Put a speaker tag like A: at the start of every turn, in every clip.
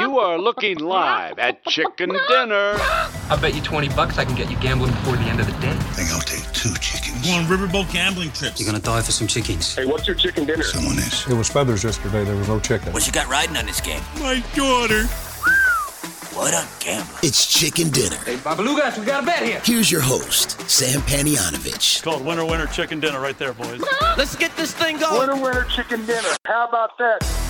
A: You are looking live at Chicken Dinner.
B: I bet you 20 bucks I can get you gambling before the end of the day.
C: I think I'll take two chickens.
D: Go on riverboat gambling trips.
E: You're gonna die for some chickens.
F: Hey, what's your chicken dinner?
C: Someone is.
G: It was feathers yesterday. There was no chicken.
E: What you got riding on this game?
D: My daughter.
E: What a gambler.
H: It's Chicken Dinner.
B: Hey, Babalugas, we got a bet here.
H: Here's your host, Sam Panayotovich.
D: It's called winner winner chicken dinner right there, boys.
E: Let's get this thing going.
F: Winner, winner, chicken dinner. How about that?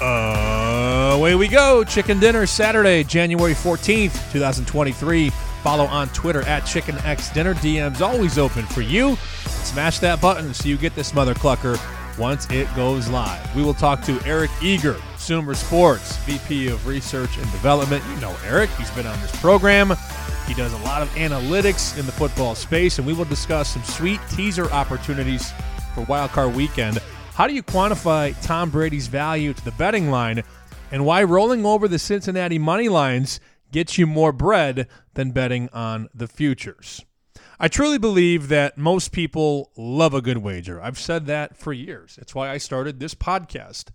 I: Away we go. Chicken dinner Saturday, January 14th, 2023. Follow on Twitter at Chicken X Dinner. DM's always open for you. Smash that button so you get this mother clucker once it goes live. We will talk to Eric Eager, Sumer Sports, VP of Research and Development. You know Eric, he's been on this program. He does a lot of analytics in the football space, and we will discuss some sweet teaser opportunities for Wildcard Weekend. How do you quantify Tom Brady's value to the betting line, and why rolling over the Cincinnati money lines gets you more bread than betting on the futures? I truly believe that most people love a good wager. I've said that for years. It's why I started this podcast.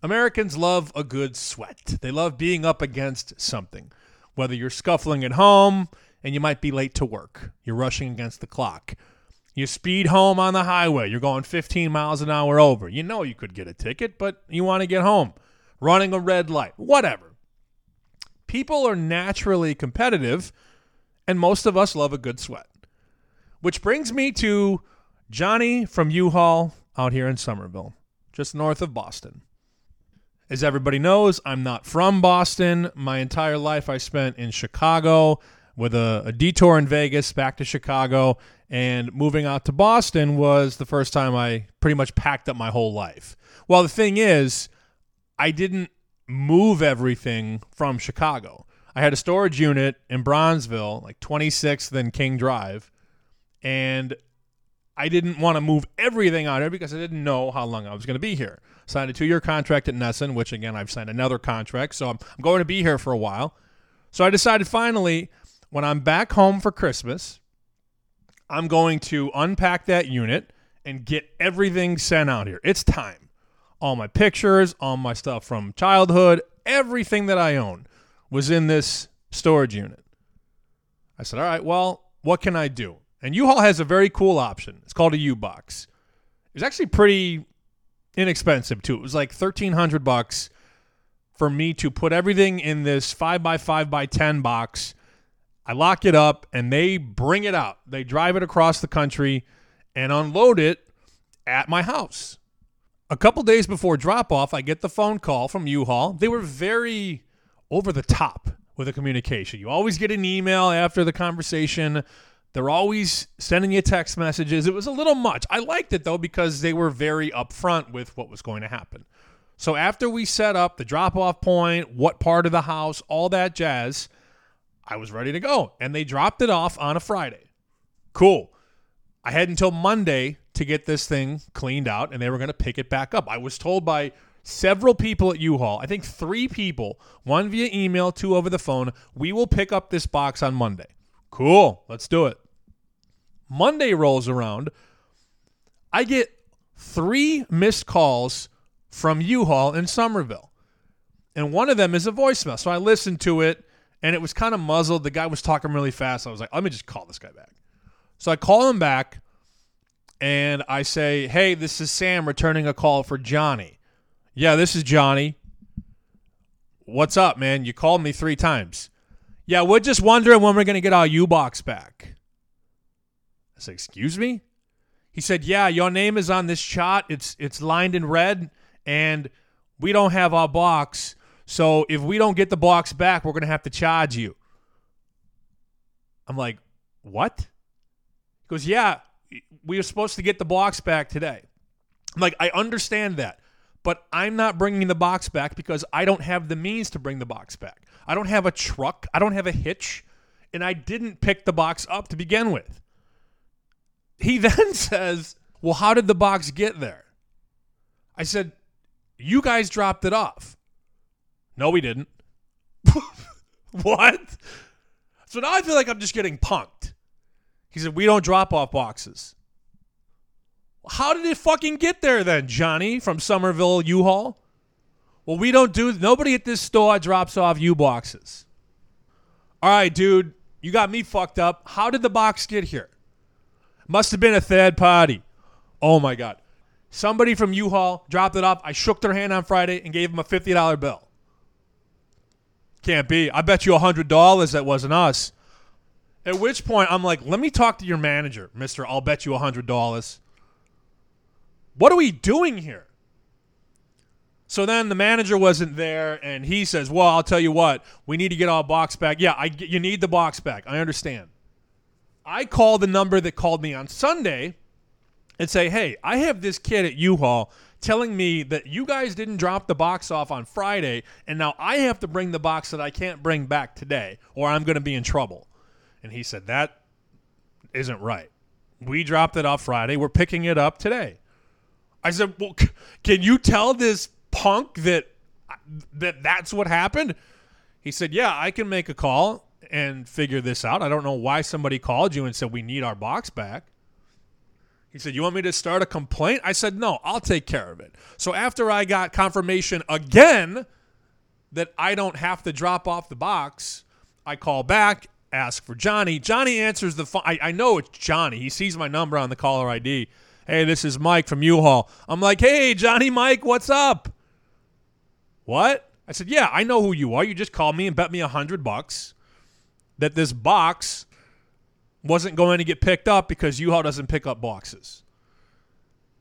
I: Americans love a good sweat. They love being up against something. Whether you're scuffling at home and you might be late to work, you're rushing against the clock. You speed home on the highway, you're going 15 miles an hour over. You know you could get a ticket, but you want to get home. Running a red light, whatever. People are naturally competitive, and most of us love a good sweat. Which brings me to Johnny from U-Haul out here in Somerville, just north of Boston. As everybody knows, I'm not from Boston. My entire life I spent in Chicago with a, a, detour in Vegas back to Chicago. And moving out to Boston was the first time I pretty much packed up my whole life. Well, the thing is, I didn't move everything from Chicago. I had a storage unit in Bronzeville, like 26th and King Drive. And I didn't want to move everything out here because I didn't know how long I was going to be here. Signed a two year contract at NESN, which again, I've signed another contract. So I'm, I'm going to be here for a while. So I decided finally, when I'm back home for Christmas, I'm going to unpack that unit and get everything sent out here. It's time. All my pictures, all my stuff from childhood, everything that I own was in this storage unit. I said, all right, well, what can I do? And U-Haul has a very cool option. It's called a U-Box. It's actually pretty inexpensive too. It was like thirteen hundred bucks for me to put everything in this five by five by ten box. I lock it up and they bring it out. They drive it across the country and unload it at my house. A couple days before drop off, I get the phone call from U-Haul. They were very over the top with the communication. You always get an email after the conversation. They're always sending you text messages. It was a little much. I liked it though because they were very upfront with what was going to happen. So after we set up the drop off point, what part of the house, all that jazz, I was ready to go. And they dropped it off on a Friday. Cool. I had until Monday to get this thing cleaned out and they were going to pick it back up. I was told by several people at U-Haul, I think three people, one via email, two over the phone, we will pick up this box on Monday. Cool. Let's do it. Monday rolls around. I get three missed calls from U-Haul in Somerville. And one of them is a voicemail. So I listen to it and it was kind of muzzled. The guy was talking really fast. I was like, let me just call this guy back. So I call him back and I say, hey, this is Sam returning a call for Johnny. Yeah, this is Johnny. What's up, man? You called me three times. Yeah, we're just wondering when we're going to get our U box back. I said, Excuse me? He said, Yeah, your name is on this chart. It's it's lined in red, and we don't have our box. So if we don't get the box back, we're gonna have to charge you. I'm like, What? He goes, Yeah, we were supposed to get the box back today. I'm like, I understand that, but I'm not bringing the box back because I don't have the means to bring the box back. I don't have a truck. I don't have a hitch. And I didn't pick the box up to begin with. He then says, Well, how did the box get there? I said, You guys dropped it off. No, we didn't. what? So now I feel like I'm just getting punked. He said, We don't drop off boxes. How did it fucking get there then, Johnny from Somerville U Haul? Well, we don't do. Nobody at this store drops off U boxes. All right, dude, you got me fucked up. How did the box get here? Must have been a third party. Oh my god, somebody from U-Haul dropped it off. I shook their hand on Friday and gave them a fifty dollar bill. Can't be. I bet you a hundred dollars that wasn't us. At which point I'm like, let me talk to your manager, Mister. I'll bet you a hundred dollars. What are we doing here? So then the manager wasn't there, and he says, "Well, I'll tell you what, we need to get our box back. Yeah, I you need the box back. I understand." I call the number that called me on Sunday and say, "Hey, I have this kid at U-Haul telling me that you guys didn't drop the box off on Friday, and now I have to bring the box that I can't bring back today, or I'm going to be in trouble." And he said, "That isn't right. We dropped it off Friday. We're picking it up today." I said, "Well, c- can you tell this punk that that that's what happened?" He said, "Yeah, I can make a call and figure this out. I don't know why somebody called you and said we need our box back." He said, "You want me to start a complaint?" I said, "No, I'll take care of it." So after I got confirmation again that I don't have to drop off the box, I call back, ask for Johnny. Johnny answers the phone. I, I know it's Johnny. He sees my number on the caller ID. Hey, this is Mike from U-Haul. I'm like, hey, Johnny, Mike, what's up? What? I said, yeah, I know who you are. You just called me and bet me a hundred bucks that this box wasn't going to get picked up because U-Haul doesn't pick up boxes.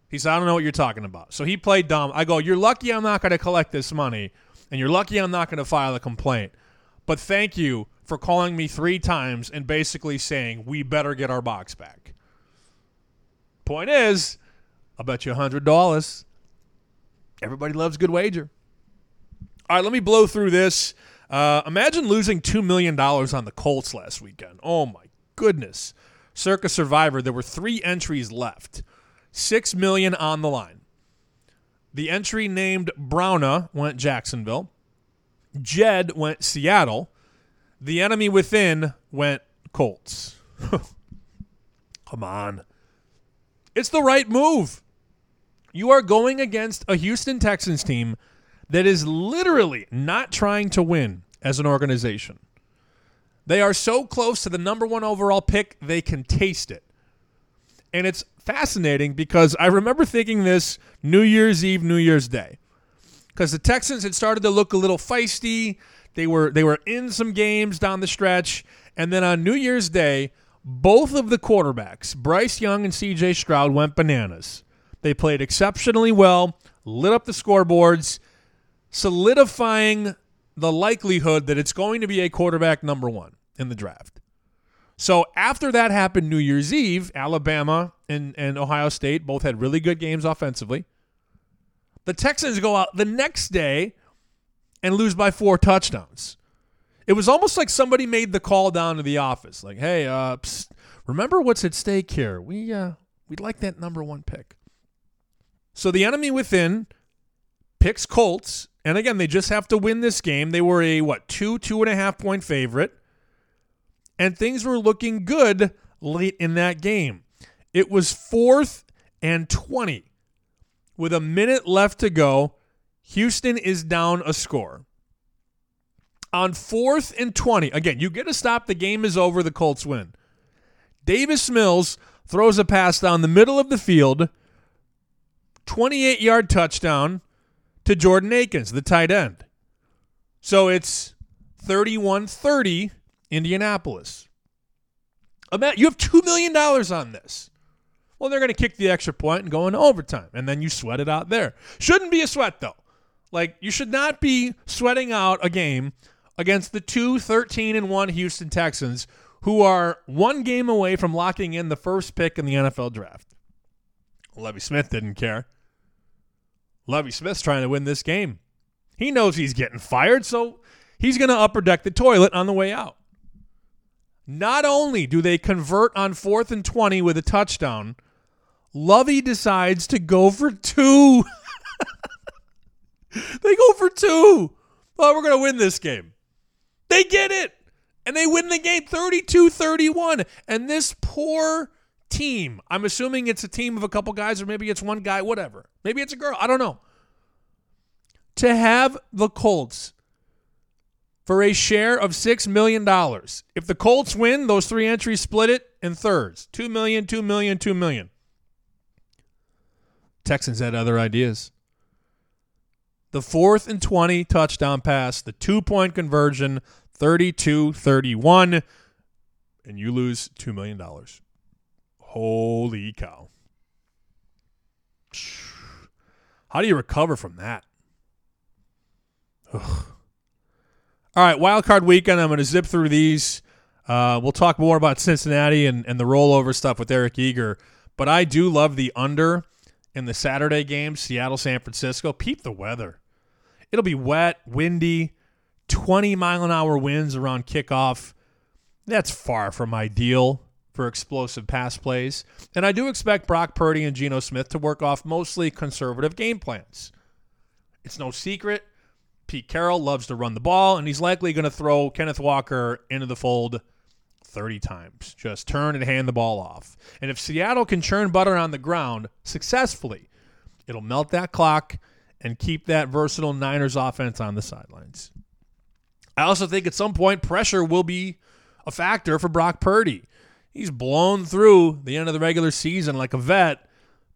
I: He said, I don't know what you're talking about. So he played dumb. I go, You're lucky I'm not going to collect this money, and you're lucky I'm not going to file a complaint. But thank you for calling me three times and basically saying, We better get our box back. Point is, I'll bet you $100. Everybody loves good wager. All right, let me blow through this. Uh, imagine losing $2 million on the Colts last weekend. Oh, my goodness. Circa Survivor, there were three entries left. Six million on the line. The entry named Browna went Jacksonville. Jed went Seattle. The enemy within went Colts. Come on. It's the right move. You are going against a Houston Texans team that is literally not trying to win as an organization. They are so close to the number one overall pick, they can taste it. And it's fascinating because I remember thinking this New Year's Eve, New Year's Day. Because the Texans had started to look a little feisty. They were they were in some games down the stretch. And then on New Year's Day, both of the quarterbacks, Bryce Young and CJ Stroud, went bananas. They played exceptionally well, lit up the scoreboards, solidifying the likelihood that it's going to be a quarterback number one in the draft. So after that happened New Year's Eve, Alabama and, and Ohio State both had really good games offensively. The Texans go out the next day and lose by four touchdowns. It was almost like somebody made the call down to the office, like, "Hey, uh, psst, remember what's at stake here? We uh, we'd like that number one pick." So the enemy within picks Colts, and again, they just have to win this game. They were a what two two and a half point favorite and things were looking good late in that game. It was fourth and 20. With a minute left to go, Houston is down a score. On fourth and 20, again, you get a stop, the game is over, the Colts win. Davis Mills throws a pass down the middle of the field, 28 yard touchdown to Jordan Akins, the tight end. So it's 31 30 Indianapolis. You have $2 million on this. Well, they're going to kick the extra point and go into overtime, and then you sweat it out there. Shouldn't be a sweat, though. Like, you should not be sweating out a game against the two 13 and 1 Houston Texans who are one game away from locking in the first pick in the NFL draft. Lovie Smith didn't care. Lovie Smith's trying to win this game. He knows he's getting fired, so he's going to upper deck the toilet on the way out. Not only do they convert on fourth and 20 with a touchdown, Lovie decides to go for two. they go for two. Oh, we're going to win this game. They get it. And they win the game 32 31. And this poor team, I'm assuming it's a team of a couple guys, or maybe it's one guy, whatever. Maybe it's a girl. I don't know. to have the Colts for a share of $6 million. If the Colts win, those three entries split it in thirds. $2 million, $2 million, $2 million. Texans had other ideas. The fourth and 20 touchdown pass, the two point conversion, 32 31, and you lose $2 million. Holy cow. How do you recover from that? Ugh. All right, wild card weekend. I'm going to zip through these. Uh, we'll talk more about Cincinnati and, and the rollover stuff with Eric Eager. But I do love the under in the Saturday game, Seattle, San Francisco. Peep the weather. It'll be wet, windy, 20 mile an hour winds around kickoff. That's far from ideal for explosive pass plays. And I do expect Brock Purdy and Geno Smith to work off mostly conservative game plans. It's no secret. Pete Carroll loves to run the ball, and he's likely going to throw Kenneth Walker into the fold 30 times. Just turn and hand the ball off. And if Seattle can churn butter on the ground successfully, it'll melt that clock and keep that versatile Niners offense on the sidelines. I also think at some point pressure will be a factor for Brock Purdy. He's blown through the end of the regular season like a vet,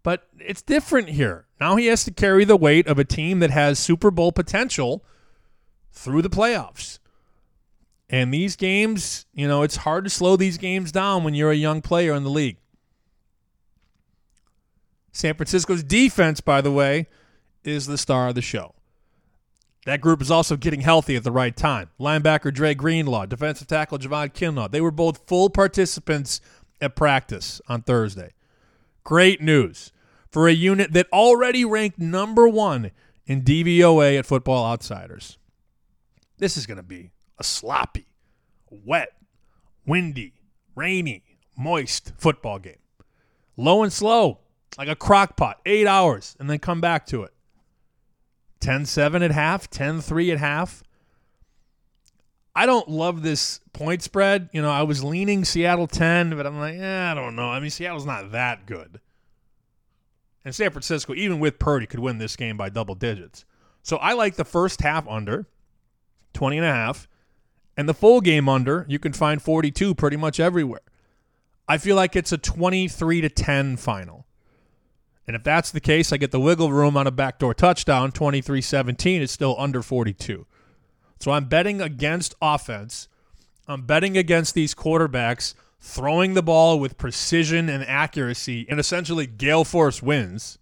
I: but it's different here. Now he has to carry the weight of a team that has Super Bowl potential through the playoffs. And these games, you know, it's hard to slow these games down when you're a young player in the league. San Francisco's defense, by the way, is the star of the show. That group is also getting healthy at the right time. Linebacker Dre Greenlaw, defensive tackle Javon Kinlaw. They were both full participants at practice on Thursday. Great news for a unit that already ranked number one in DVOA at Football Outsiders. This is going to be a sloppy, wet, windy, rainy, moist football game. Low and slow, like a crock pot, eight hours, and then come back to it. 10 7 at half, 10 3 at half. I don't love this point spread. You know, I was leaning Seattle 10, but I'm like, eh, I don't know. I mean, Seattle's not that good. And San Francisco, even with Purdy, could win this game by double digits. So I like the first half under, 20 and a half, and the full game under, you can find 42 pretty much everywhere. I feel like it's a 23 to 10 final. And if that's the case, I get the wiggle room on a backdoor touchdown. 23 17 is still under 42. So I'm betting against offense. I'm betting against these quarterbacks throwing the ball with precision and accuracy and essentially gale force wins.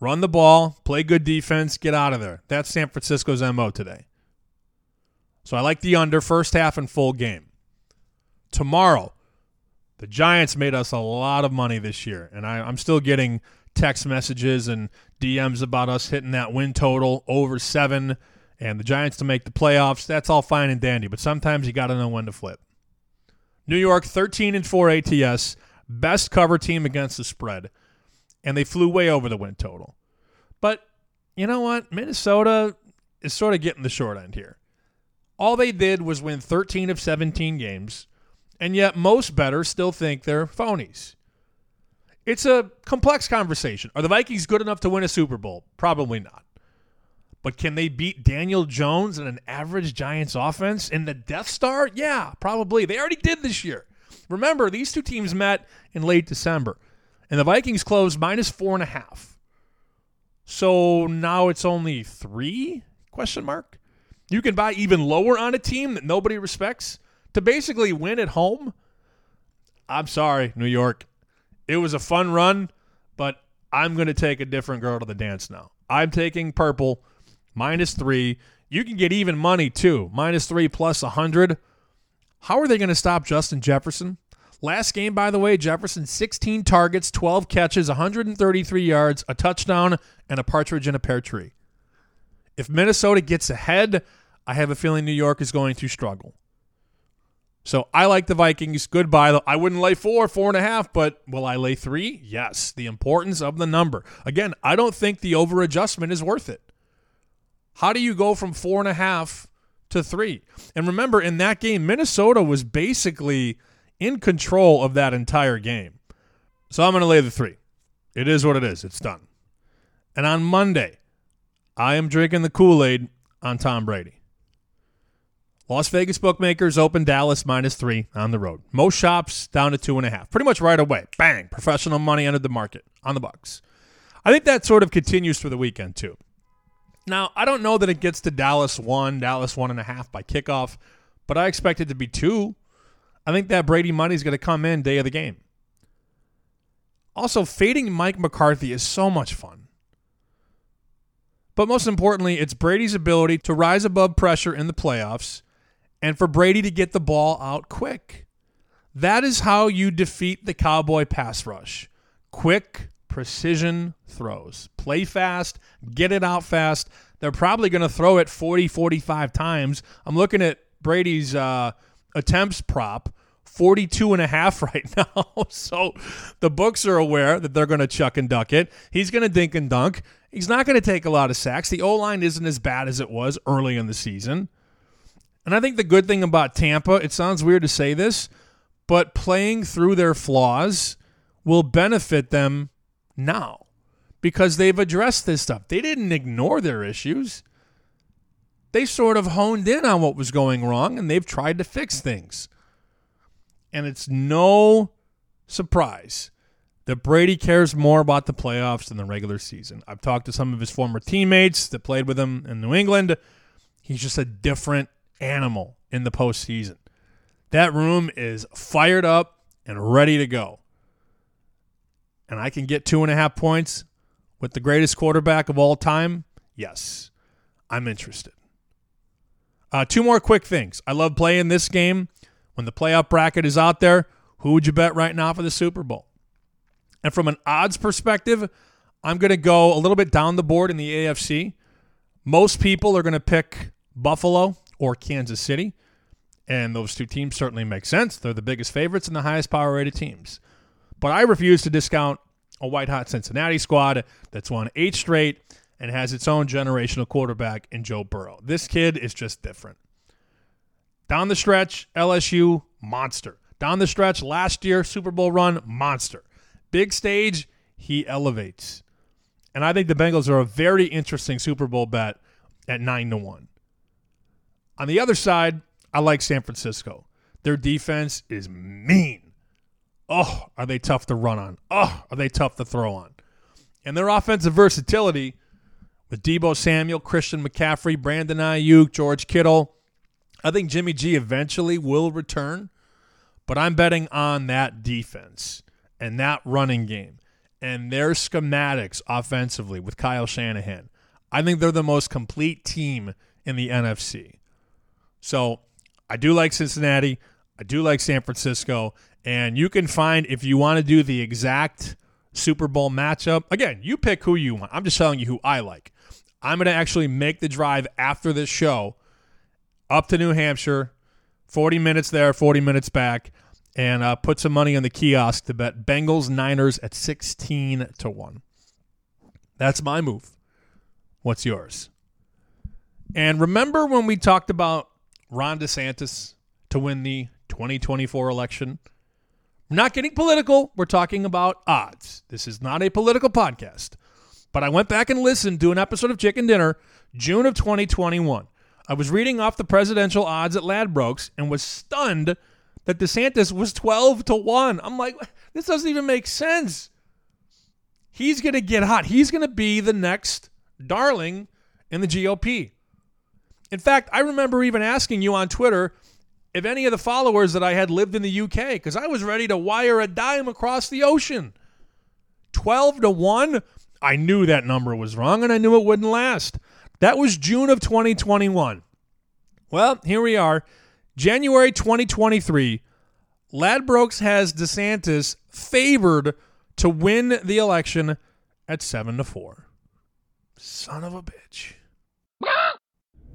I: Run the ball, play good defense, get out of there. That's San Francisco's MO today. So I like the under first half and full game. Tomorrow, the Giants made us a lot of money this year, and I, am still getting text messages and DMs about us hitting that win total over seven and the Giants to make the playoffs. That's all fine and dandy, but sometimes you got to know when to flip. New York 13 and 4 ATS, best cover team against the spread, and they flew way over the win total. But you know what? Minnesota is sort of getting the short end here. All they did was win 13 of 17 games and yet most bettors still think they're phonies. It's a complex conversation. Are the Vikings good enough to win a Super Bowl? Probably not. But can they beat Daniel Jones and an average Giants offense in the Death Star? Yeah, probably. They already did this year. Remember, these two teams met in late December, and the Vikings closed minus four and a half. So now it's only three? Question mark. You can buy even lower on a team that nobody respects to basically win at home. I'm sorry, New York. It was a fun run, but I'm going to take a different girl to the dance now. I'm taking purple minus three. You can get even money too, minus three plus a hundred. How are they going to stop Justin Jefferson? Last game, by the way, Jefferson 16 targets, 12 catches, 133 yards, a touchdown, and a partridge in a pear tree. If Minnesota gets ahead, I have a feeling New York is going to struggle. So I like the Vikings. Goodbye. I wouldn't lay four, four and a half, but will I lay three? Yes. The importance of the number. Again, I don't think the over adjustment is worth it. How do you go from four and a half to three? And remember, in that game, Minnesota was basically in control of that entire game. So I'm going to lay the three. It is what it is. It's done. And on Monday, I am drinking the Kool Aid on Tom Brady. Las Vegas bookmakers open Dallas minus three on the road. Most shops down to two and a half. Pretty much right away. Bang. Professional money entered the market on the Bucks. I think that sort of continues for the weekend too. Now, I don't know that it gets to Dallas one, Dallas one and a half by kickoff, but I expect it to be two. I think that Brady money is going to come in day of the game. Also, fading Mike McCarthy is so much fun. But most importantly, it's Brady's ability to rise above pressure in the playoffs and for Brady to get the ball out quick. That is how you defeat the Cowboy pass rush. Quick, precision throws. Play fast, get it out fast. They're probably going to throw it 40, 45 times. I'm looking at Brady's uh, attempts prop. 42 and a half right now. so the books are aware that they're going to chuck and duck it. He's going to dink and dunk. He's not going to take a lot of sacks. The O line isn't as bad as it was early in the season. And I think the good thing about Tampa, it sounds weird to say this, but playing through their flaws will benefit them now because they've addressed this stuff. They didn't ignore their issues. They sort of honed in on what was going wrong and they've tried to fix things. And it's no surprise that Brady cares more about the playoffs than the regular season. I've talked to some of his former teammates that played with him in New England. He's just a different animal in the postseason. That room is fired up and ready to go. And I can get two and a half points with the greatest quarterback of all time. Yes, I'm interested. Uh, two more quick things. I love playing this game when the playoff bracket is out there. Who would you bet right now for the Super Bowl? And from an odds perspective, I'm going to go a little bit down the board in the AFC. Most people are going to pick Buffalo or Kansas City. And those two teams certainly make sense. They're the biggest favorites and the highest power rated teams. But I refuse to discount a white hot Cincinnati squad that's won eight straight and has its own generational quarterback in Joe Burrow. This kid is just different. Down the stretch, LSU, monster. Down the stretch, last year, Super Bowl run, monster. Big stage, he elevates. And I think the Bengals are a very interesting Super Bowl bet at 9 to 1. On the other side, I like San Francisco. Their defense is mean. Oh, are they tough to run on? Oh, are they tough to throw on? And their offensive versatility with Deebo Samuel, Christian McCaffrey, Brandon Aiyuk, George Kittle. I think Jimmy G eventually will return, but I'm betting on that defense and that running game and their schematics offensively with Kyle Shanahan. I think they're the most complete team in the NFC. So I do like Cincinnati. I do like San Francisco. And you can find, if you want to do the exact Super Bowl matchup, again, you pick who you want. I'm just telling you who I like. I'm going to actually make the drive after this show up to New Hampshire, 40 minutes there, 40 minutes back, and uh, put some money on the kiosk to bet Bengals Niners at 16 to 1. That's my move. What's yours? And remember when we talked about Ron DeSantis to win the 2024 election? Not getting political. We're talking about odds. This is not a political podcast. But I went back and listened to an episode of Chicken Dinner, June of 2021. I was reading off the presidential odds at Ladbrokes and was stunned that DeSantis was 12 to 1. I'm like, this doesn't even make sense. He's going to get hot. He's going to be the next darling in the GOP. In fact, I remember even asking you on Twitter if any of the followers that I had lived in the UK because I was ready to wire a dime across the ocean. 12 to 1? I knew that number was wrong and I knew it wouldn't last. That was June of 2021. Well, here we are. January 2023. Ladbrokes has DeSantis favored to win the election at 7 to 4. Son of a bitch.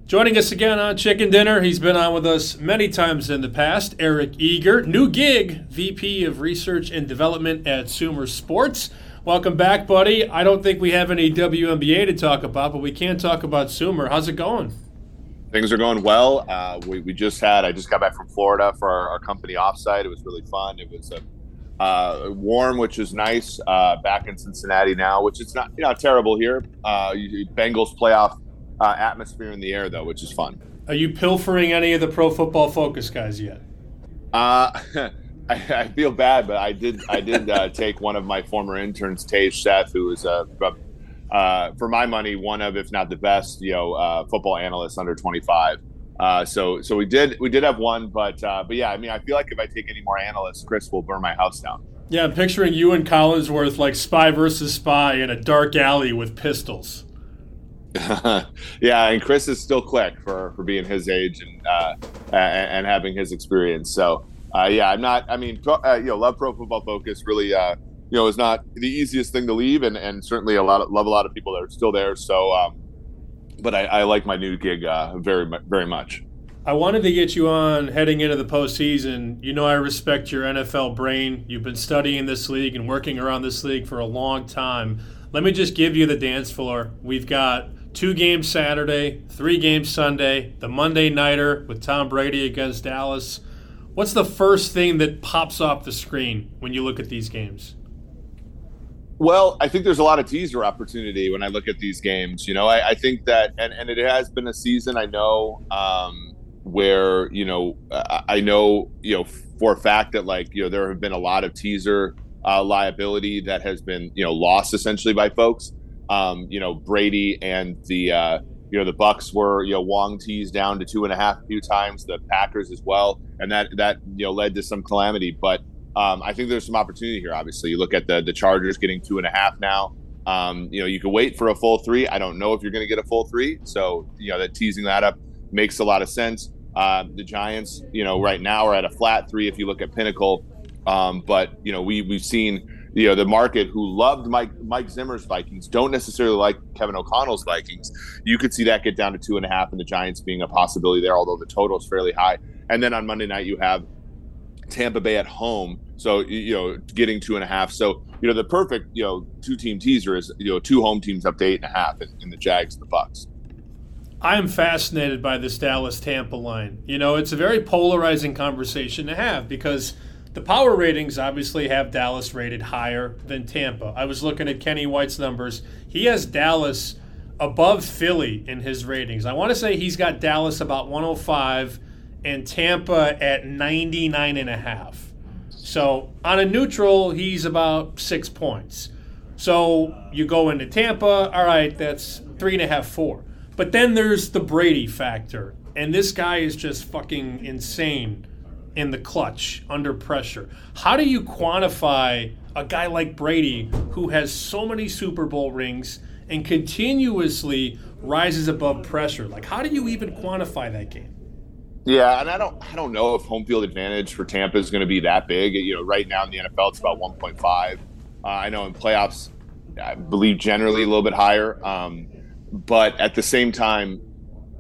I: Joining us again on Chicken Dinner, he's been on with us many times in the past. Eric Eager, new gig, VP of Research and Development at Sumer Sports. Welcome back, buddy. I don't think we have any WNBA to talk about, but we can talk about Sumer. How's it going?
J: Things are going well. Uh, we, we just had, I just got back from Florida for our, our company offsite. It was really fun. It was uh, warm, which is nice. Uh, back in Cincinnati now, which is not you know terrible here. Uh, Bengals playoff uh, atmosphere in the air though, which is fun.
I: Are you pilfering any of the Pro Football Focus guys yet?
J: Uh, I, I feel bad, but I did I did uh, take one of my former interns, Tage Seth, who is uh, uh, for my money one of, if not the best, you know, uh, football analysts under 25. Uh, so so we did we did have one, but uh, but yeah, I mean, I feel like if I take any more analysts, Chris will burn my house down.
I: Yeah, I'm picturing you and Collinsworth like spy versus spy in a dark alley with pistols.
J: yeah, and Chris is still quick for, for being his age and uh, and, having his experience. So uh, yeah, I'm not. I mean, pro, uh, you know, love Pro Football Focus. Really, uh, you know, is not the easiest thing to leave, and, and certainly a lot of love a lot of people that are still there. So, um, but I, I like my new gig uh, very very much.
I: I wanted to get you on heading into the postseason. You know, I respect your NFL brain. You've been studying this league and working around this league for a long time. Let me just give you the dance floor. We've got two games Saturday, three games Sunday, the Monday Nighter with Tom Brady against Dallas. What's the first thing that pops off the screen when you look at these games?
J: Well, I think there's a lot of teaser opportunity when I look at these games. You know, I, I think that, and, and it has been a season, I know, um, where, you know, I, know, you know, for a fact that, like, you know, there have been a lot of teaser uh, liability that has been, you know, lost essentially by folks. Um, you know, Brady and the, uh, you know, the Bucks were, you know, Wong teased down to two and a half a few times, the Packers as well. And that, that, you know, led to some calamity. But, um, I think there's some opportunity here. Obviously, you look at the the Chargers getting two and a half now. Um, you know, you can wait for a full three. I don't know if you're going to get a full three, so you know that teasing that up makes a lot of sense. Uh, the Giants, you know, right now are at a flat three if you look at Pinnacle, um, but you know we we've seen you know the market who loved Mike Mike Zimmer's Vikings don't necessarily like Kevin O'Connell's Vikings. You could see that get down to two and a half, and the Giants being a possibility there, although the total is fairly high. And then on Monday night you have Tampa Bay at home. So you know, getting two and a half. So you know, the perfect you know two team teaser is you know two home teams up to eight and a half in, in the Jags and the Bucks.
I: I am fascinated by this Dallas Tampa line. You know, it's a very polarizing conversation to have because the power ratings obviously have Dallas rated higher than Tampa. I was looking at Kenny White's numbers. He has Dallas above Philly in his ratings. I want to say he's got Dallas about 105 and Tampa at 99 and a half. So on a neutral, he's about six points. So you go into Tampa, all right, that's three and a half, four. But then there's the Brady factor. And this guy is just fucking insane in the clutch, under pressure. How do you quantify a guy like Brady who has so many Super Bowl rings and continuously rises above pressure? Like, how do you even quantify that game?
J: Yeah, and I don't I don't know if home field advantage for Tampa is going to be that big. You know, right now in the NFL it's about 1.5. Uh, I know in playoffs, I believe generally a little bit higher. Um, but at the same time,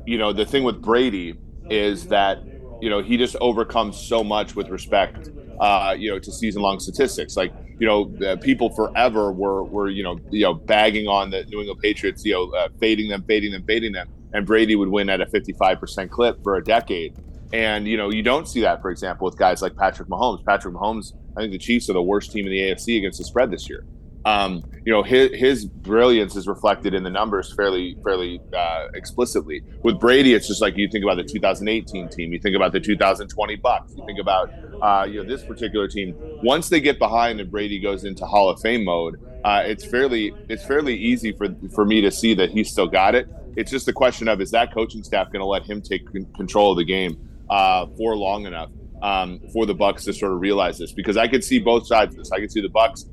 J: you know, the thing with Brady is that you know he just overcomes so much with respect, uh, you know, to season long statistics. Like you know, uh, people forever were were you know you know bagging on the New England Patriots, you know, uh, fading them, fading them, fading them and Brady would win at a 55% clip for a decade. And, you know, you don't see that, for example, with guys like Patrick Mahomes. Patrick Mahomes, I think the Chiefs are the worst team in the AFC against the spread this year. Um, you know, his, his brilliance is reflected in the numbers fairly, fairly uh, explicitly. With Brady, it's just like you think about the 2018 team, you think about the 2020 Bucks, you think about, uh, you know, this particular team. Once they get behind and Brady goes into Hall of Fame mode, uh, it's fairly, it's fairly easy for for me to see that he's still got it. It's just a question of is that coaching staff going to let him take control of the game uh, for long enough um, for the Bucks to sort of realize this? Because I could see both sides of this. I could see the Bucks,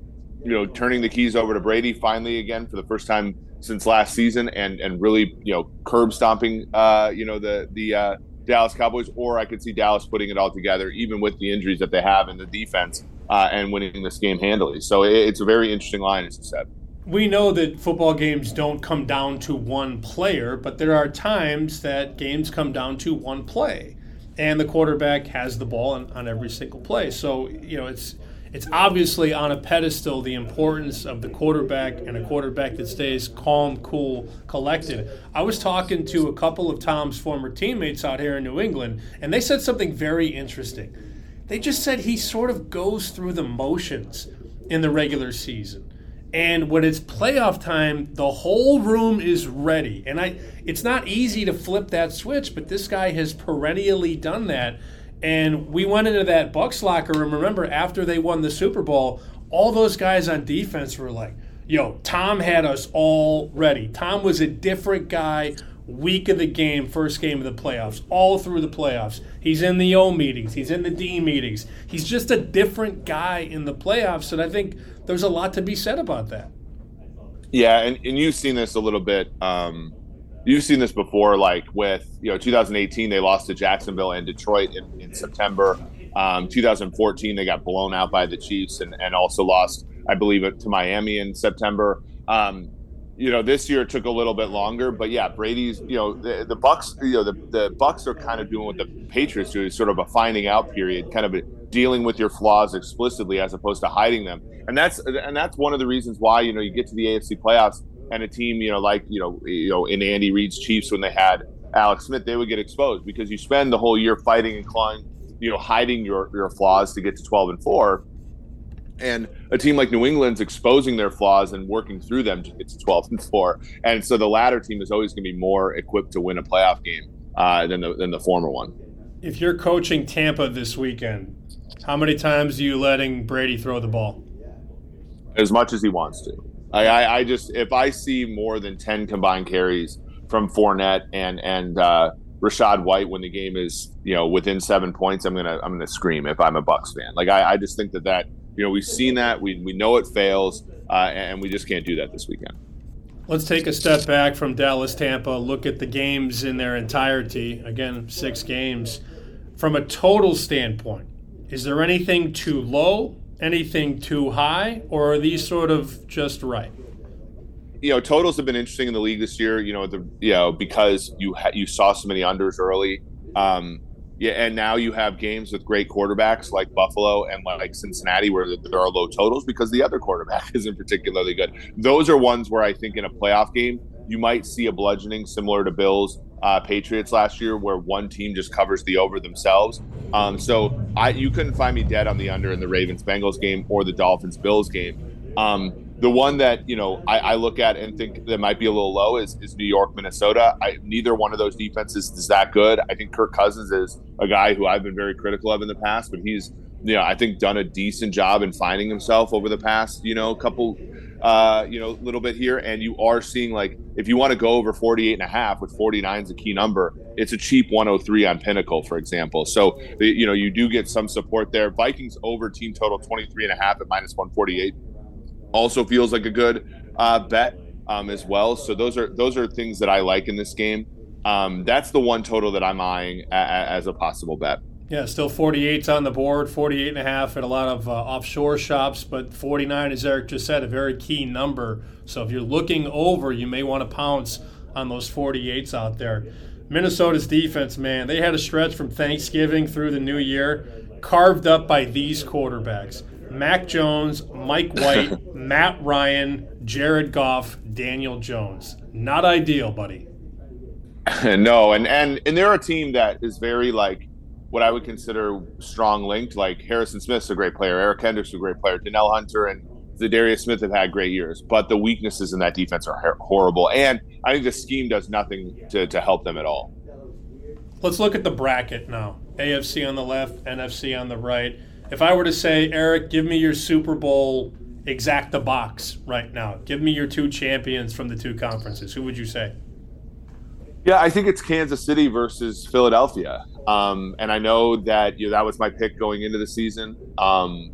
J: you know, turning the keys over to Brady finally again for the first time since last season, and and really you know curb stomping, uh, you know, the the uh, Dallas Cowboys, or I could see Dallas putting it all together, even with the injuries that they have in the defense, uh, and winning this game handily. So it, it's a very interesting line, as you said
I: we know that football games don't come down to one player, but there are times that games come down to one play, and the quarterback has the ball on, on, every single play. So you know it's it's obviously on a pedestal the importance of the quarterback and a quarterback that stays calm, cool, collected. I was talking to a couple of Tom's former teammates out here in New England, and they said something very interesting. They just said he sort of goes through the motions in the regular season. And when it's playoff time, the whole room is ready. And I it's not easy to flip that switch, but this guy has perennially done that. And we went into that Bucks locker room. Remember, after they won the Super Bowl, all those guys on defense were like, yo, Tom had us all ready. Tom was a different guy week of the game, first game of the playoffs, all through the playoffs. He's in the O meetings, he's in the D meetings. He's just a different guy in the playoffs, and I think there's a lot to be said about that.
J: Yeah, and, and you've seen this a little bit. Um, you've seen this before, like with you know 2018, they lost to Jacksonville and Detroit in, in September. Um, 2014, they got blown out by the Chiefs and, and also lost, I believe, to Miami in September. Um, you know, this year took a little bit longer, but yeah, Brady's. You know, the, the Bucks. You know, the, the Bucks are kind of doing what the Patriots do, is sort of a finding out period, kind of a, dealing with your flaws explicitly as opposed to hiding them. And that's and that's one of the reasons why you know you get to the AFC playoffs and a team you know like you know you know in Andy Reid's Chiefs when they had Alex Smith, they would get exposed because you spend the whole year fighting and clawing, you know, hiding your your flaws to get to twelve and four and a team like New England's exposing their flaws and working through them to get to 12 and 4. And so the latter team is always going to be more equipped to win a playoff game uh, than the than the former one.
I: If you're coaching Tampa this weekend, how many times are you letting Brady throw the ball?
J: As much as he wants to. I, I, I just if I see more than 10 combined carries from Fournette and and uh, Rachaad White when the game is you know within seven points, I'm gonna I'm gonna scream if I'm a Bucks fan. Like I, I just think that that you know, we've seen that. We, we know it fails, uh, and we just can't do that this weekend.
I: Let's take a step back from Dallas Tampa, look at the games in their entirety. Again, six games. From a total standpoint, is there anything too low, anything too high, or are these sort of just right?
J: You know, totals have been interesting in the league this year. You know, the you know because you ha- you saw so many unders early. Um, yeah, and now you have games with great quarterbacks like Buffalo and like Cincinnati where there are low totals because the other quarterback isn't particularly good. Those are ones where I think in a playoff game you might see a bludgeoning similar to Bills uh, Patriots last year, where one team just covers the over themselves. Um, so I you couldn't find me dead on the under in the Ravens Bengals game or the Dolphins Bills game. Um, the one that you know I, I, look at and think that might be a little low is, is New York, Minnesota. I, neither one of those defenses is that good. I think Kirk Cousins is a guy who I've been very critical of in the past, but he's you know I think done a decent job in finding himself over the past you know couple uh, you know a little bit here. And you are seeing like if you want to go over 48 and a half with 49 is a key number, it's a cheap 103 on Pinnacle, for example. So you know you do get some support there. Vikings over team total 23 and a half at minus 148 also feels like a good uh, bet um, as well. So those are those are things that I like in this game. Um, that's the one total that I'm eyeing a, a, as a possible bet.
I: Yeah, still 48's on the board, 48 and a half at a lot of uh, offshore shops, but 49, as Eric just said, a very key number. So if you're looking over, you may want to pounce on those 48s out there. Minnesota's defense, man, they had a stretch from Thanksgiving through the new year, carved up by these quarterbacks. Mac Jones, Mike White, Matt Ryan, Jared Goff, Daniel Jones. Not ideal, buddy.
J: no, and and and they're a team that is very like what I would consider strong linked. Like Harrison Smith's a great player, Eric Kendricks a great player, Danielle Hunter and Za'Darius Smith have had great years, but the weaknesses in that defense are horrible, and I think the scheme does nothing to to help them at all.
I: Let's look at the bracket now. AFC on the left, NFC on the right if I were to say, Eric, give me your Super Bowl exact the box right now, give me your two champions from the two conferences, who would you say?
J: Yeah, I think it's Kansas City versus Philadelphia. Um, and I know that you know, that was my pick going into the season. Um,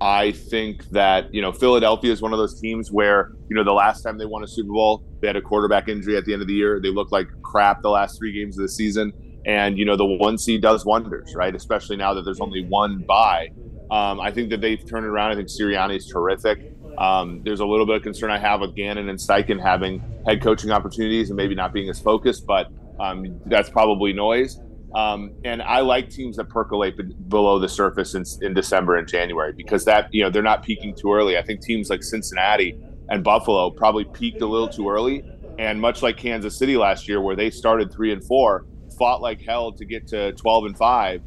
J: I think that you know Philadelphia is one of those teams where you know the last time they won a Super Bowl, they had a quarterback injury at the end of the year. They looked like crap the last three games of the season. And you know the one seed does wonders, right? Especially now that there's only one bye. Um, I think that they've turned around. I think Sirianni is terrific. Um, there's a little bit of concern I have with Gannon and Steichen having head coaching opportunities and maybe not being as focused, but um, that's probably noise. Um, and I like teams that percolate below the surface in, in, December and January because that you know they're not peaking too early. I think teams like Cincinnati and Buffalo probably peaked a little too early, and much like Kansas City last year, where they started three and four, fought like hell to get to 12 and 5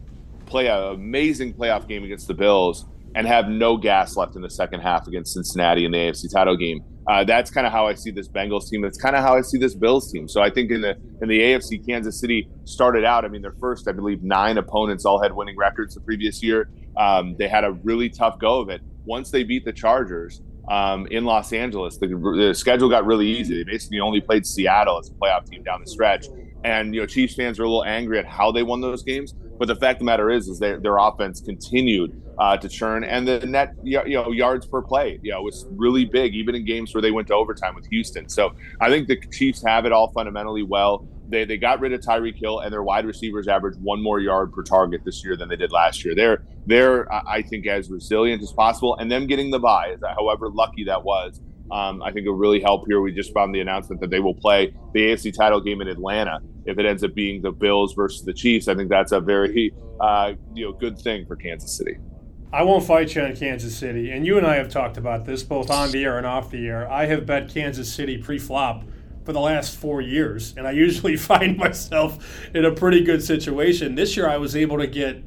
J: play an amazing playoff game against the Bills and have no gas left in the second half against Cincinnati in the AFC title game. Uh, that's kind of how I see this Bengals team. That's kind of how I see this Bills team. So I think in the in the AFC, Kansas City started out. I mean, their first, I believe, nine opponents all had winning records the previous year. Um, they had a really tough go of it. Once they beat the Chargers um, in Los Angeles, the, the schedule got really easy. They basically only played Seattle as a playoff team down the stretch. And you know, Chiefs fans are a little angry at how they won those games. But the fact of the matter is, is their their offense continued uh, to churn, and the net you know yards per play, you know, was really big, even in games where they went to overtime with Houston. So I think the Chiefs have it all fundamentally well. They they got rid of Tyreek Hill, and their wide receivers average one more yard per target this year than they did last year. They're they're I think as resilient as possible, and them getting the bye, however lucky that was. Um, I think it'll really help here. We just found the announcement that they will play the AFC title game in Atlanta. If it ends up being the Bills versus the Chiefs, I think that's a very uh, you know good thing for Kansas City.
I: I won't fight you on Kansas City, and you and I have talked about this both on the air and off the air. I have bet Kansas City pre-flop for the last four years, and I usually find myself in a pretty good situation. This year, I was able to get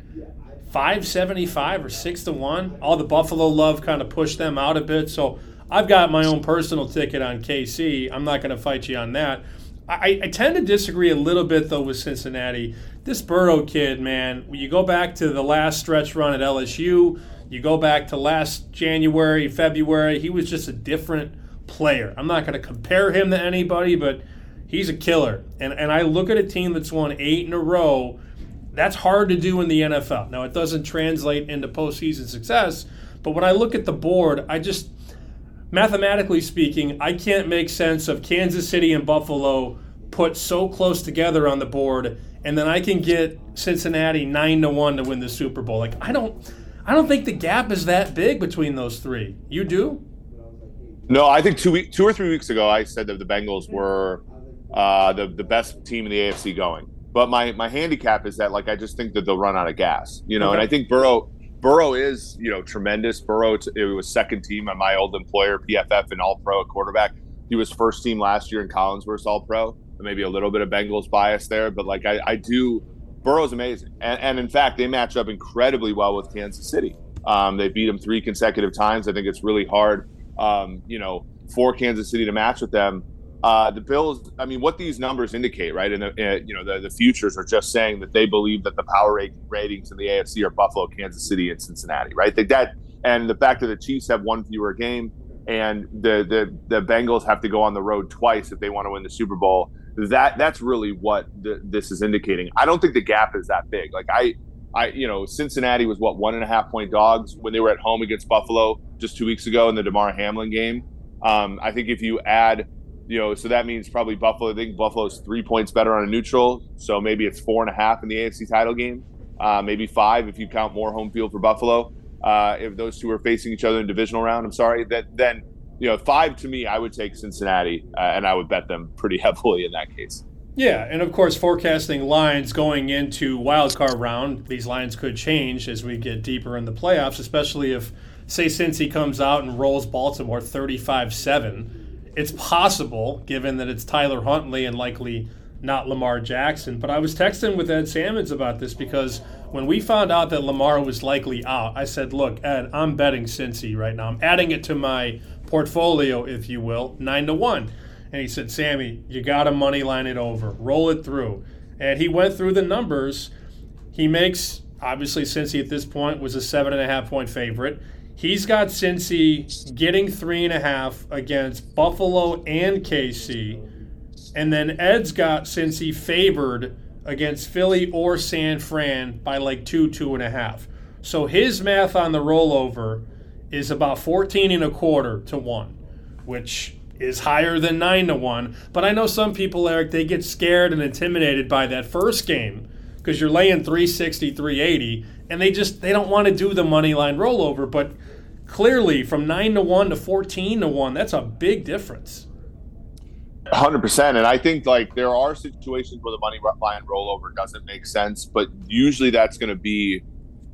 I: five seventy-five or six to one. All the Buffalo love kind of pushed them out a bit, so I've got my own personal ticket on KC. I'm not going to fight you on that. I, I, tend to disagree a little bit though with Cincinnati. This Burrow kid, man, when you go back to the last stretch run at LSU, you go back to last January, February, he was just a different player. I'm not going to compare him to anybody, but he's a killer. And and I look at a team that's won eight in a row. That's hard to do in the NFL. Now it doesn't translate into postseason success, but when I look at the board, I just mathematically speaking, I can't make sense of Kansas City and Buffalo put so close together on the board, and then I can get Cincinnati nine to one to win the Super Bowl. Like I don't, I don't think the gap is that big between those three. You do?
J: No, I think two week, two or three weeks ago, I said that the Bengals were uh, the the best team in the AFC going. But my my handicap is that like I just think that they'll run out of gas, you know. Okay. And I think Burrow Burrow is, you know, tremendous. Burrow, it was second team at my old employer, PFF, and All Pro at quarterback. He was first team last year in Collinsworth's All Pro. Maybe a little bit of Bengals bias there, but like I, I do, Burrow's amazing, and, and in fact, they match up incredibly well with Kansas City. Um, they beat them three consecutive times. I think it's really hard, um, you know, for Kansas City to match with them. Uh, the Bills, I mean, what these numbers indicate, right? And the, uh, you know, the, the futures are just saying that they believe that the power ratings in the AFC are Buffalo, Kansas City, and Cincinnati, right? They, that and the fact that the Chiefs have one fewer game and the the the Bengals have to go on the road twice if they want to win the Super Bowl. That that's really what the, this is indicating. I don't think the gap is that big. Like I, I you know, Cincinnati was what one and a half point dogs when they were at home against Buffalo just two weeks ago in the Damar Hamlin game. Um, I think if you add you know, so that means probably Buffalo. I think Buffalo's three points better on a neutral, so maybe it's four and a half in the AFC title game, uh, maybe five if you count more home field for Buffalo. Uh, if those two are facing each other in divisional round, I'm sorry. That then you know, five to me, I would take Cincinnati, uh, and I would bet them pretty heavily in that case.
I: Yeah, and of course, forecasting lines going into wild card round, these lines could change as we get deeper in the playoffs, especially if, say, Cincy comes out and rolls Baltimore 35 7 it's possible, given that it's Tyler Huntley and likely not Lamar Jackson. But I was texting with Ed Salmons about this because when we found out that Lamar was likely out, I said, "Look, Ed, I'm betting Cincy right now. I'm adding it to my portfolio, if you will, nine to one." And he said, "Sammy, you got to money line it over, roll it through." And he went through the numbers. He makes obviously Cincy at this point was a seven and a half point favorite. He's got Cincy getting three and a half against Buffalo and KC. And then Ed's got Cincy favored against Philly or San Fran by like two, two and a half. So his math on the rollover is about 14 and a quarter to one, which is higher than nine to one. But I know some people, Eric, they get scared and intimidated by that first game because you're laying 360, 380 and they just they don't want to do the money line rollover. But clearly, from nine to one to fourteen to one, that's a big difference.
J: Hundred percent, and I think like there are situations where the money line rollover doesn't make sense, but usually that's going to be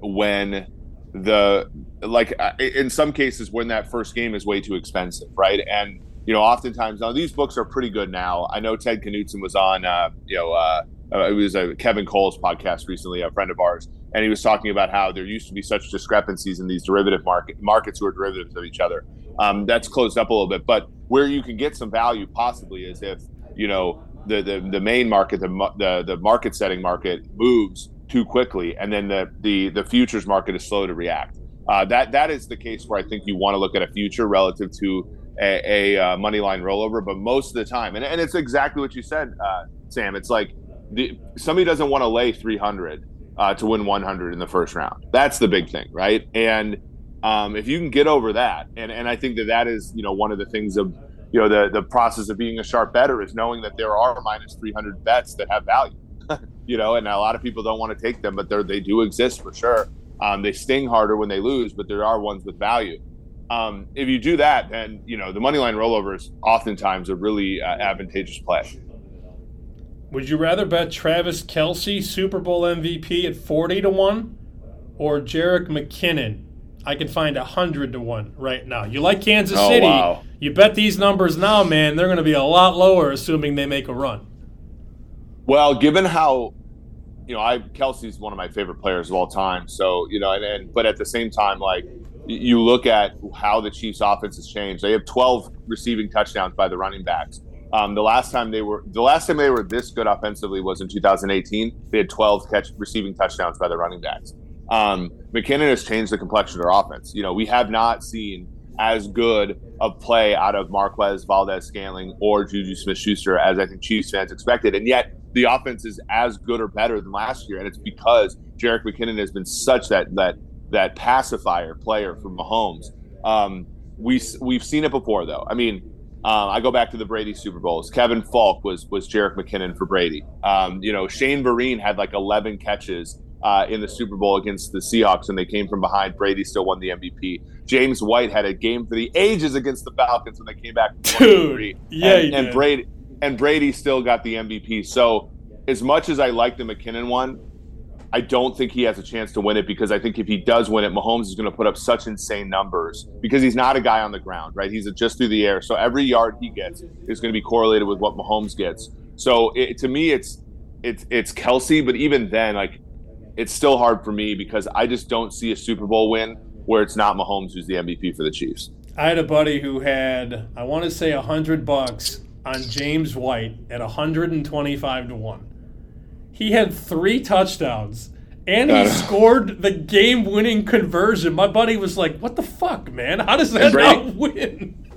J: when the like in some cases when that first game is way too expensive, right? And you know, oftentimes now these books are pretty good now. I know Ted Knutson was on, uh, you know, uh, uh, it was a Kevin Cole's podcast recently, a friend of ours, and he was talking about how there used to be such discrepancies in these derivative market markets who are derivatives of each other. Um, that's closed up a little bit, but where you can get some value possibly is if you know the the, the main market, the, the the market setting market moves too quickly, and then the the the futures market is slow to react. Uh, that that is the case where I think you want to look at a future relative to a, a uh, money line rollover. But most of the time, and, and it's exactly what you said, uh, Sam. It's like the, somebody doesn't want to lay 300 uh, to win 100 in the first round. That's the big thing, right? And um, if you can get over that, and and I think that that is you know one of the things of you know the the process of being a sharp bettor is knowing that there are minus 300 bets that have value. you know, and a lot of people don't want to take them, but they they do exist for sure. Um, they sting harder when they lose, but there are ones with value. Um, if you do that, then you know the money line rollover is oftentimes a really uh, advantageous play.
K: Would you rather bet Travis Kelce Super Bowl MVP at forty to one, or Jerick McKinnon? I can find a hundred to one right now. You like Kansas
J: oh,
K: City?
J: Wow.
K: You bet these numbers now, man. They're going to be a lot lower, assuming they make a run.
J: Well, given how you know, I Kelce's one of my favorite players of all time. So you know, and, and but at the same time, like you look at how the Chiefs' offense has changed. They have 12 receiving touchdowns by the running backs. Um, the last time they were the last time they were this good offensively was in 2018. They had 12 catch receiving touchdowns by the running backs. Um, McKinnon has changed the complexion of their offense. You know, we have not seen as good of play out of Marquez Valdes Scantling or Juju Smith-Schuster as I think Chiefs fans expected, and yet the offense is as good or better than last year, and it's because Jerick McKinnon has been such that that that pacifier player for Mahomes. Um, we we've seen it before though. I mean, um, I go back to the Brady Super Bowls. Kevin Faulk was was Jerick McKinnon for Brady. Um, you know, Shane Vereen had like 11 catches uh, in the Super Bowl against the Seahawks, and they came from behind. Brady still won the MVP. James White had a game for the ages against the Falcons when they came back.
K: Dude, yeah,
J: and, and Brady and Brady still got the MVP. So, as much as I like the McKinnon one, I don't think he has a chance to win it because I think if he does win it, Mahomes is going to put up such insane numbers because he's not a guy on the ground, right? He's just through the air. So every yard he gets is going to be correlated with what Mahomes gets. So it, to me, it's it's it's Kelce, but even then, like it's still hard for me because I just don't see a Super Bowl win where it's not Mahomes who's the MVP for the Chiefs.
K: I had a buddy who had I want to say a hundred bucks on James White at 125 to 1. He had three touchdowns and he scored the game winning conversion. My buddy was like, What the fuck, man? How does that
J: Brady,
K: not win?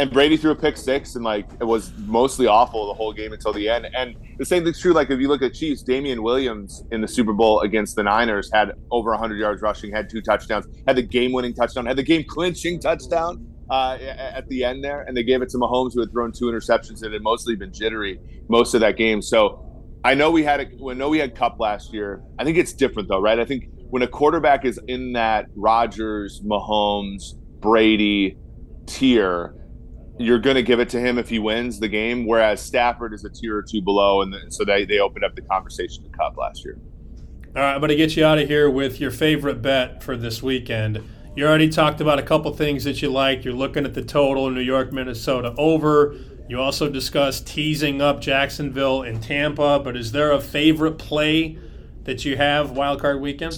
J: And Brady threw a pick six and like it was mostly awful the whole game until the end. And the same thing's true. Like if you look at Chiefs, Damien Williams in the Super Bowl against the Niners had over 100 yards rushing, had two touchdowns, had the game winning touchdown, had the game clinching touchdown uh, at the end there, and they gave it to Mahomes, who had thrown two interceptions and had mostly been jittery most of that game. So I know we had a, I know we had Kupp last year. I think it's different though, right? I think when a quarterback is in that Rodgers, Mahomes, Brady tier, you're going to give it to him if he wins the game. Whereas Stafford is a tier or two below, and the, so they they opened up the conversation to Kupp last year.
K: All right, I'm going to get you out of here with your favorite bet for this weekend. You already talked about a couple things that you like. You're looking at the total New York, Minnesota over. You also discussed teasing up Jacksonville and Tampa, but is there a favorite play that you have wild card weekend?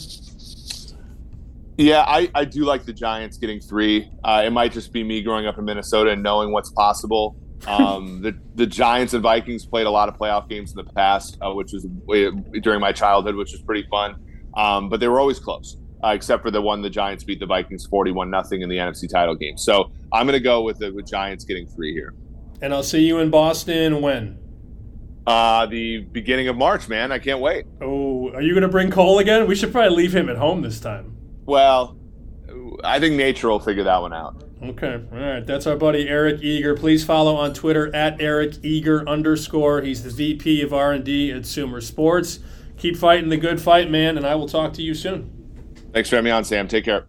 J: Yeah, I, I do like the Giants getting three. Uh, it might just be me growing up in Minnesota and knowing what's possible. Um, the the Giants and Vikings played a lot of playoff games in the past, uh, which was during my childhood, which was pretty fun. Um, but they were always close uh, except for the one the Giants beat the Vikings 41 nothing in the NFC title game. So I'm going to go with the with Giants getting three here.
K: And I'll see you in Boston when?
J: Uh, the beginning of March, man. I can't wait.
K: Oh, are you going to bring Cole again? We should probably leave him at home this time.
J: Well, I think nature will figure that one out.
K: Okay. All right. That's our buddy Eric Eager. Please follow on Twitter at Eric Eager underscore. He's the VP of R&D at Sumer Sports. Keep fighting the good fight, man, and I will talk to you soon.
J: Thanks for having me on, Sam. Take care.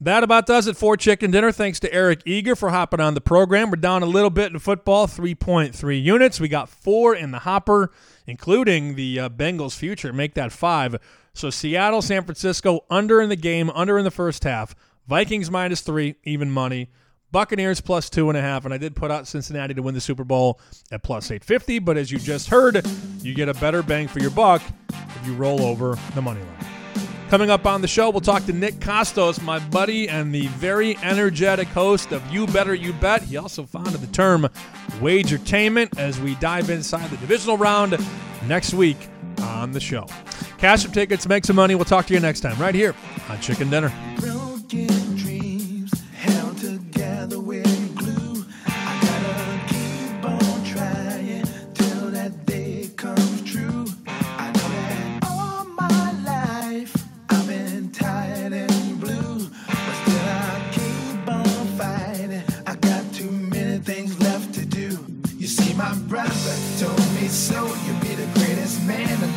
I: That about does it for Chicken Dinner. Thanks to Eric Eager for hopping on the program. We're down a little bit in football, 3.3 units. We got four in the hopper, including the uh, Bengals' future. Make that five. So Seattle, San Francisco, under in the game, under in the first half. Vikings minus three, even money. Buccaneers plus two and a half, and I did put out Cincinnati to win the Super Bowl at plus 850. But as you just heard, you get a better bang for your buck if you roll over the money line. Coming up on the show, we'll talk to Nick Costos, my buddy and the very energetic host of You Better You Bet. He also founded the term wagertainment as we dive inside the divisional round next week on the show. Cash up tickets, make some money. We'll talk to you next time right here on Chicken Dinner.
L: Do. You man.